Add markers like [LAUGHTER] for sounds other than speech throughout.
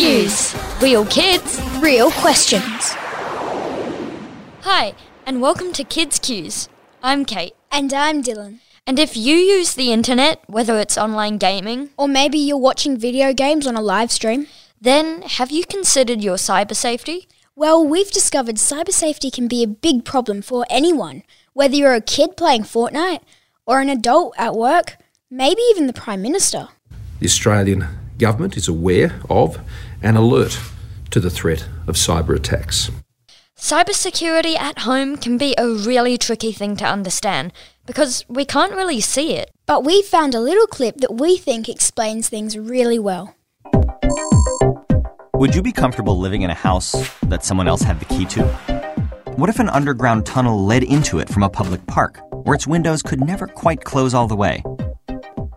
Cues. Real kids. Real questions. Hi, and welcome to Kids Cues. I'm Kate. And I'm Dylan. And if you use the internet, whether it's online gaming, Or maybe you're watching video games on a live stream. then have you considered your cyber safety? Well, we've discovered cyber safety can be a big problem for anyone, whether you're a kid playing Fortnite or an adult at work, maybe even the Prime Minister. The Australian government is aware of and alert to the threat of cyber attacks. Cybersecurity at home can be a really tricky thing to understand because we can't really see it. But we found a little clip that we think explains things really well. Would you be comfortable living in a house that someone else had the key to? What if an underground tunnel led into it from a public park, where its windows could never quite close all the way?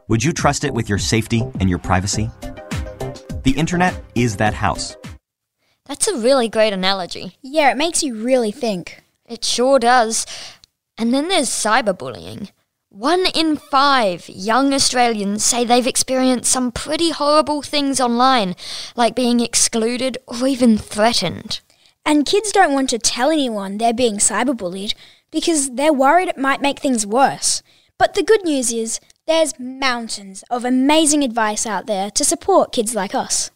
Would you trust it with your safety and your privacy? The internet is that house. That's a really great analogy. Yeah, it makes you really think. It sure does. And then there's cyberbullying. One in five young Australians say they've experienced some pretty horrible things online, like being excluded or even threatened. And kids don't want to tell anyone they're being cyberbullied because they're worried it might make things worse. But the good news is there's mountains of amazing advice out there to support kids like us.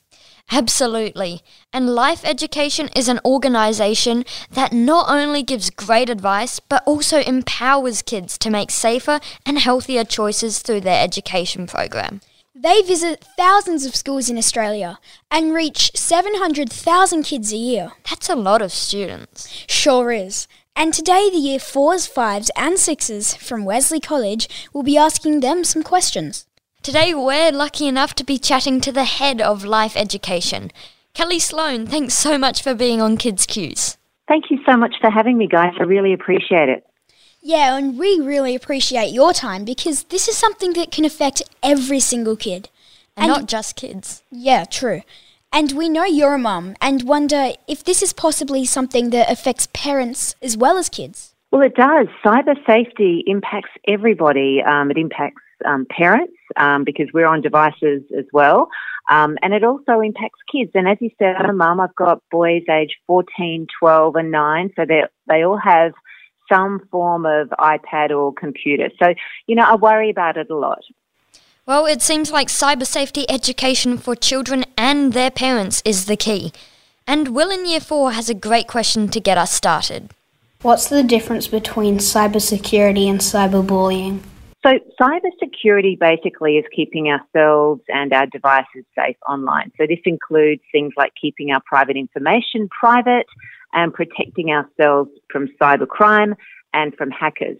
Absolutely. And Life Education is an organisation that not only gives great advice, but also empowers kids to make safer and healthier choices through their education program. They visit thousands of schools in Australia and reach 700,000 kids a year. That's a lot of students. Sure is. And today, the Year 4s, 5s, and 6s from Wesley College will be asking them some questions. Today, we're lucky enough to be chatting to the head of Life Education. Kellie Sloane, thanks so much for being on Kids Cues. Thank you so much for having me, guys. I really appreciate it. Yeah, and we really appreciate your time because this is something that can affect every single kid. And, And- not just kids. Yeah, true. And we know you're a mum and wonder if this is possibly something that affects parents as well as kids. Well, it does. Cyber safety impacts everybody. Um, it impacts um, parents um, because we're on devices as well. Um, and it also impacts kids. And as you said, I'm a mum. I've got boys aged 14, 12, and 9. So they they all have some form of iPad or computer. So, you know, I worry about it a lot. Well, it seems like cyber safety education for children and their parents is the key. And Will in Year 4 has a great question to get us started. What's the difference between cybersecurity and cyberbullying? So, cybersecurity basically is keeping ourselves and our devices safe online. So, this includes things like keeping our private information private and protecting ourselves from cybercrime and from hackers.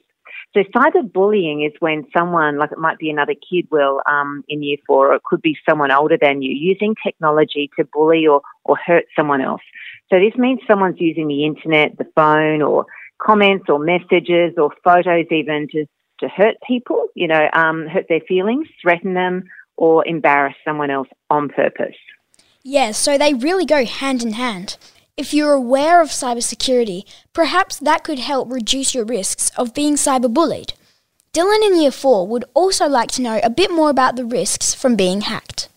So, cyberbullying is when someone, like it might be another kid, will um, in year four, or it could be someone older than you, using technology to bully or, or hurt someone else. So, this means someone's using the internet, the phone, or comments or messages or photos even to to hurt people, you know, um, hurt their feelings, threaten them, or embarrass someone else on purpose. Yeah, so they really go hand in hand. If you're aware of cybersecurity, perhaps that could help reduce your risks of being cyberbullied. Dylan in Year 4 would also like to know a bit more about the risks from being hacked.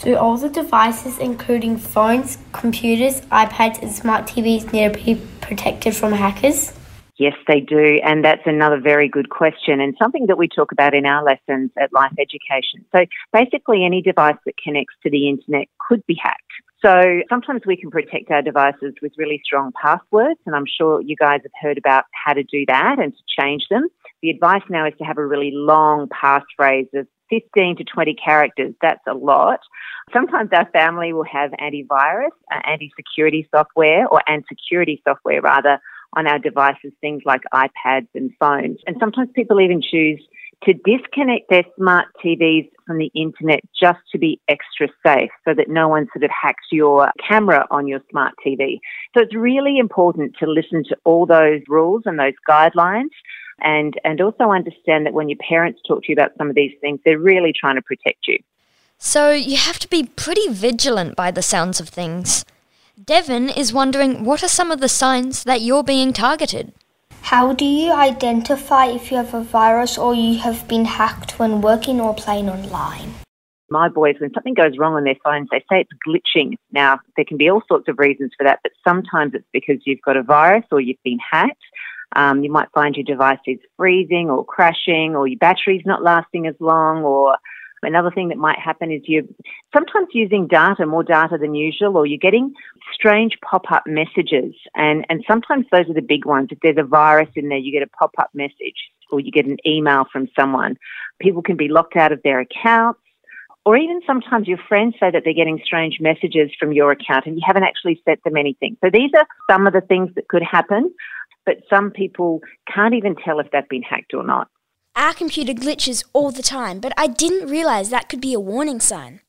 Do all the devices, including phones, computers, iPads, and smart TVs, need to be protected from hackers? Yes, they do. And that's another very good question and something that we talk about in our lessons at Life Education. So basically, any device that connects to the internet could be hacked. So sometimes we can protect our devices with really strong passwords, and I'm sure you guys have heard about how to do that and to change them. The advice now is to have a really long passphrase of 15 to 20 characters. That's a lot. Sometimes our family will have antivirus, uh, anti-security software, or anti-security software rather, on our devices, things like iPads and phones. And sometimes people even choose to disconnect their smart TVs from the internet just to be extra safe so that no one sort of hacks your camera on your smart TV. So it's really important to listen to all those rules and those guidelines and, and also understand that when your parents talk to you about some of these things, they're really trying to protect you. So you have to be pretty vigilant by the sounds of things. Devon is wondering what are some of the signs that you're being targeted? How do you identify if you have a virus or you have been hacked when working or playing online? My boys, when something goes wrong on their phones, they say it's glitching. Now, there can be all sorts of reasons for that, but sometimes it's because you've got a virus or you've been hacked. Um, you might find your device is freezing or crashing or your battery's not lasting as long or Another thing that might happen is you're sometimes using data, more data than usual, or you're getting strange pop-up messages. And, and sometimes those are the big ones. If there's a virus in there, you get a pop-up message or you get an email from someone. People can be locked out of their accounts. Or even sometimes your friends say that they're getting strange messages from your account and you haven't actually sent them anything. So these are some of the things that could happen but some people can't even tell if they've been hacked or not. Our computer glitches all the time, but I didn't realise that could be a warning sign.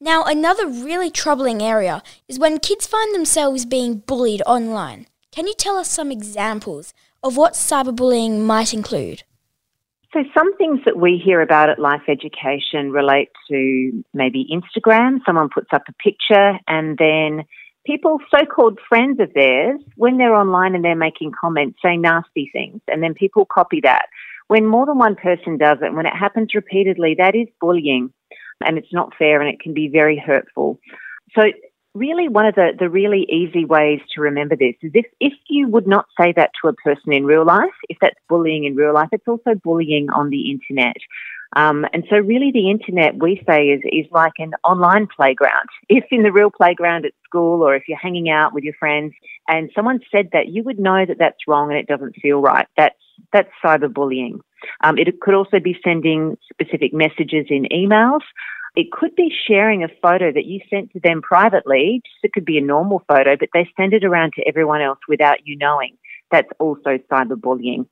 Now, another really troubling area is when kids find themselves being bullied online. Can you tell us some examples of what cyberbullying might include? So, some things that we hear about at Life Education relate to maybe Instagram. Someone puts up a picture and then people, so called friends of theirs, when they're online and they're making comments, say nasty things, and then people copy that. When more than one person does it, when it happens repeatedly, that is bullying and it's not fair and it can be very hurtful. So, really, one of the, the really easy ways to remember this is if, if you would not say that to a person in real life, if that's bullying in real life, it's also bullying on the internet. Um, and so, really, the internet we say is is like an online playground. [LAUGHS] If in the real playground at school, or if you're hanging out with your friends, and someone said that, you would know that that's wrong and it doesn't feel right. That's that's cyberbullying. Um, it could also be sending specific messages in emails. It could be sharing a photo that you sent to them privately. It could be a normal photo, but they send it around to everyone else without you knowing that's also cyberbullying.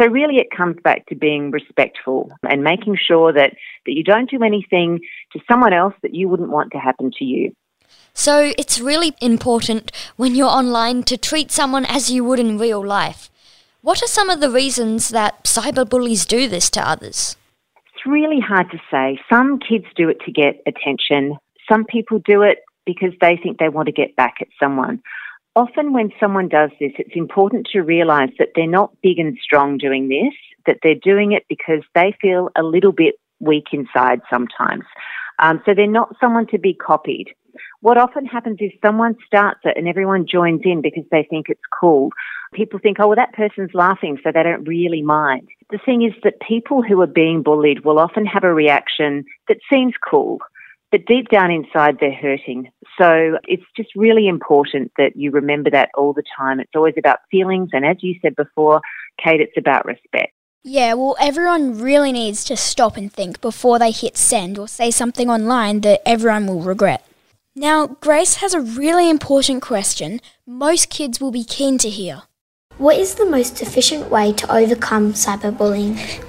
So really it comes back to being respectful and making sure that, that you don't do anything to someone else that you wouldn't want to happen to you. So it's really important when you're online to treat someone as you would in real life. What are some of the reasons that cyberbullies do this to others? It's really hard to say. Some kids do it to get attention. Some people do it because they think they want to get back at someone often when someone does this, it's important to realize that they're not big and strong doing this, that they're doing it because they feel a little bit weak inside sometimes. Um, so they're not someone to be copied. What often happens is someone starts it and everyone joins in because they think it's cool. People think, oh, well, that person's laughing, so they don't really mind. The thing is that people who are being bullied will often have a reaction that seems cool but deep down inside they're hurting. So it's just really important that you remember that all the time. It's always about feelings, and as you said before, Kate, it's about respect. Yeah, well, everyone really needs to stop and think before they hit send or say something online that everyone will regret. Now, Grace has a really important question most kids will be keen to hear. What is the most efficient way to overcome cyberbullying?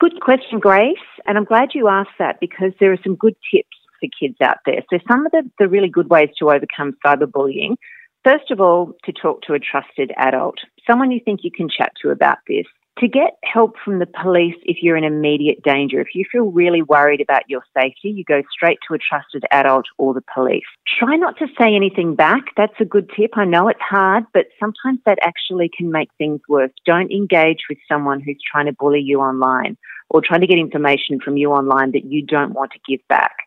Good question, Grace. And I'm glad you asked that because there are some good tips for kids out there. So, some of the, the really good ways to overcome cyberbullying first of all, to talk to a trusted adult, someone you think you can chat to about this. To get help from the police if you're in immediate danger. If you feel really worried about your safety, you go straight to a trusted adult or the police. Try not to say anything back. That's a good tip. I know it's hard, but sometimes that actually can make things worse. Don't engage with someone who's trying to bully you online or trying to get information from you online that you don't want to give back.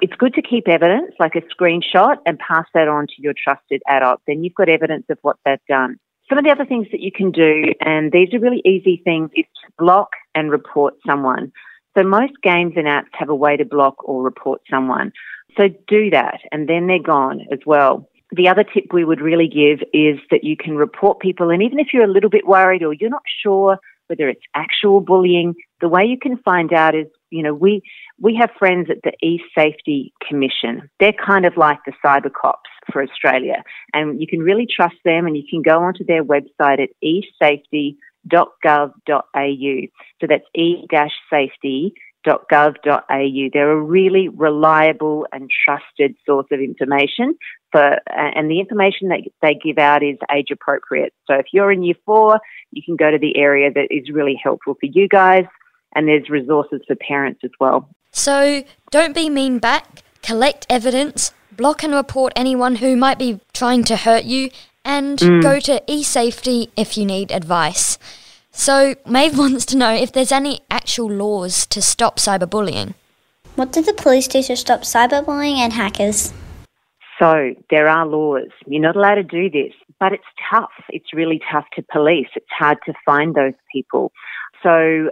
It's good to keep evidence, like a screenshot, and pass that on to your trusted adult. Then you've got evidence of what they've done. Some of the other things that you can do, and these are really easy things, is to block and report someone. So most games and apps have a way to block or report someone. So do that, and then they're gone as well. The other tip we would really give is that you can report people, and even if you're a little bit worried or you're not sure whether it's actual bullying, the way you can find out is, you know, we we have friends at the e-safety commission. They're kind of like the cyber cops for Australia, and you can really trust them. And you can go onto their website at e-safety.gov.au. So that's e-safety gov.au. They're a really reliable and trusted source of information for, and the information that they give out is age appropriate. So if you're in year four, you can go to the area that is really helpful for you guys, and there's resources for parents as well. So don't be mean back, collect evidence, block and report anyone who might be trying to hurt you, and mm. go to eSafety if you need advice. So, Maeve [LAUGHS] wants to know if there's any actual laws to stop cyberbullying. What did the police do to stop cyberbullying and hackers? So there are laws. You're not allowed to do this, but it's tough. It's really tough to police. It's hard to find those people. So,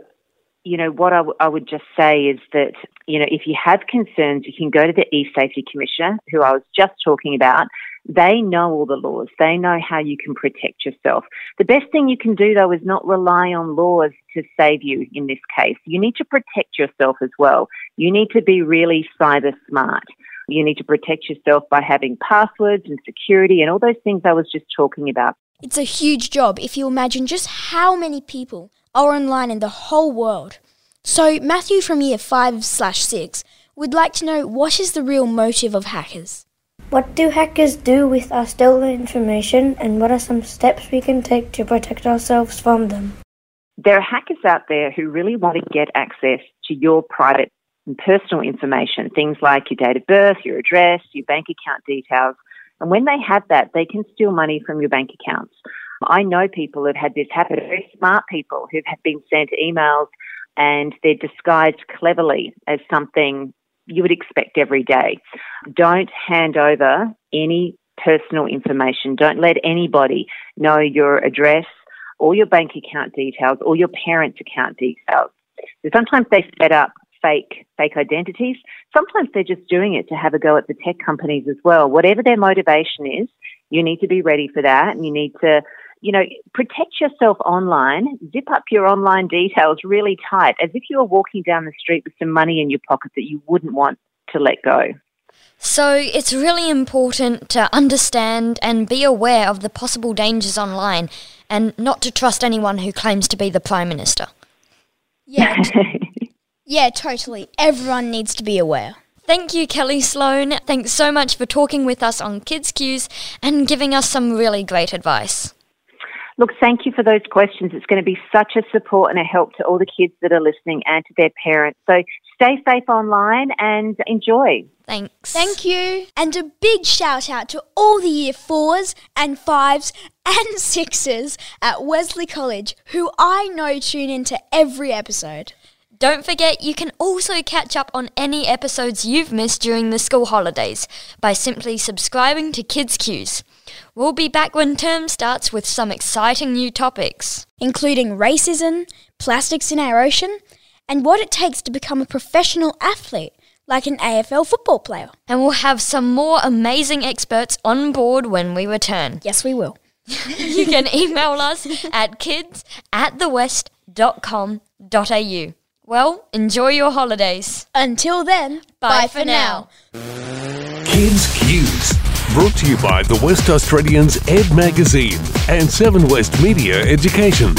you know, what I, w- I would just say is that, you know, if you have concerns, you can go to the e-safety commissioner, who I was just talking about. They know all the laws. They know how you can protect yourself. The best thing you can do though is not rely on laws to save you in this case. You need to protect yourself as well. You need to be really cyber smart. You need to protect yourself by having passwords and security and all those things I was just talking about. It's a huge job if you imagine just how many people are online in the whole world. So, Matthew from year 5 slash 6 would like to know what is the real motive of hackers? What do hackers do with our stolen information, and what are some steps we can take to protect ourselves from them? There are hackers out there who really want to get access to your private and personal information, things like your date of birth, your address, your bank account details. And when they have that, they can steal money from your bank accounts. I know people who've had this happen, very smart people who've been sent emails and they're disguised cleverly as something you would expect every day. Don't hand over any personal information. Don't let anybody know your address or your bank account details or your parents' account details. So sometimes they set up fake fake identities. Sometimes they're just doing it to have a go at the tech companies as well. Whatever their motivation is, you need to be ready for that and you need to you know, protect yourself online, zip up your online details really tight, as if you were walking down the street with some money in your pocket that you wouldn't want to let go. So it's really important to understand and be aware of the possible dangers online and not to trust anyone who claims to be the Prime Minister. Yeah, t- [LAUGHS] yeah, totally. Everyone needs to be aware. Thank you, Kellie Sloane. Thanks so much for talking with us on Kids Cues and giving us some really great advice. Look, thank you for those questions. It's going to be such a support and a help to all the kids that are listening and to their parents. So stay safe online and enjoy. Thanks. Thank you. And a big shout out to all the year fours and fives and [LAUGHS] sixes at Wesley College who I know tune into every episode. Don't forget you can also catch up on any episodes you've missed during the school holidays by simply subscribing to Kids Cues. We'll be back when term starts with some exciting new topics. including racism, plastics in our ocean, and what it takes to become a professional athlete, like an AFL football player. And we'll have some more amazing experts on board when we return. Yes, we will. [LAUGHS] You can email us at kids at thewest.com.au. Well, enjoy your holidays. Until then, Bye for now. Kids Cues. Brought to you by the West Australians Ed Magazine and Seven West Media Education.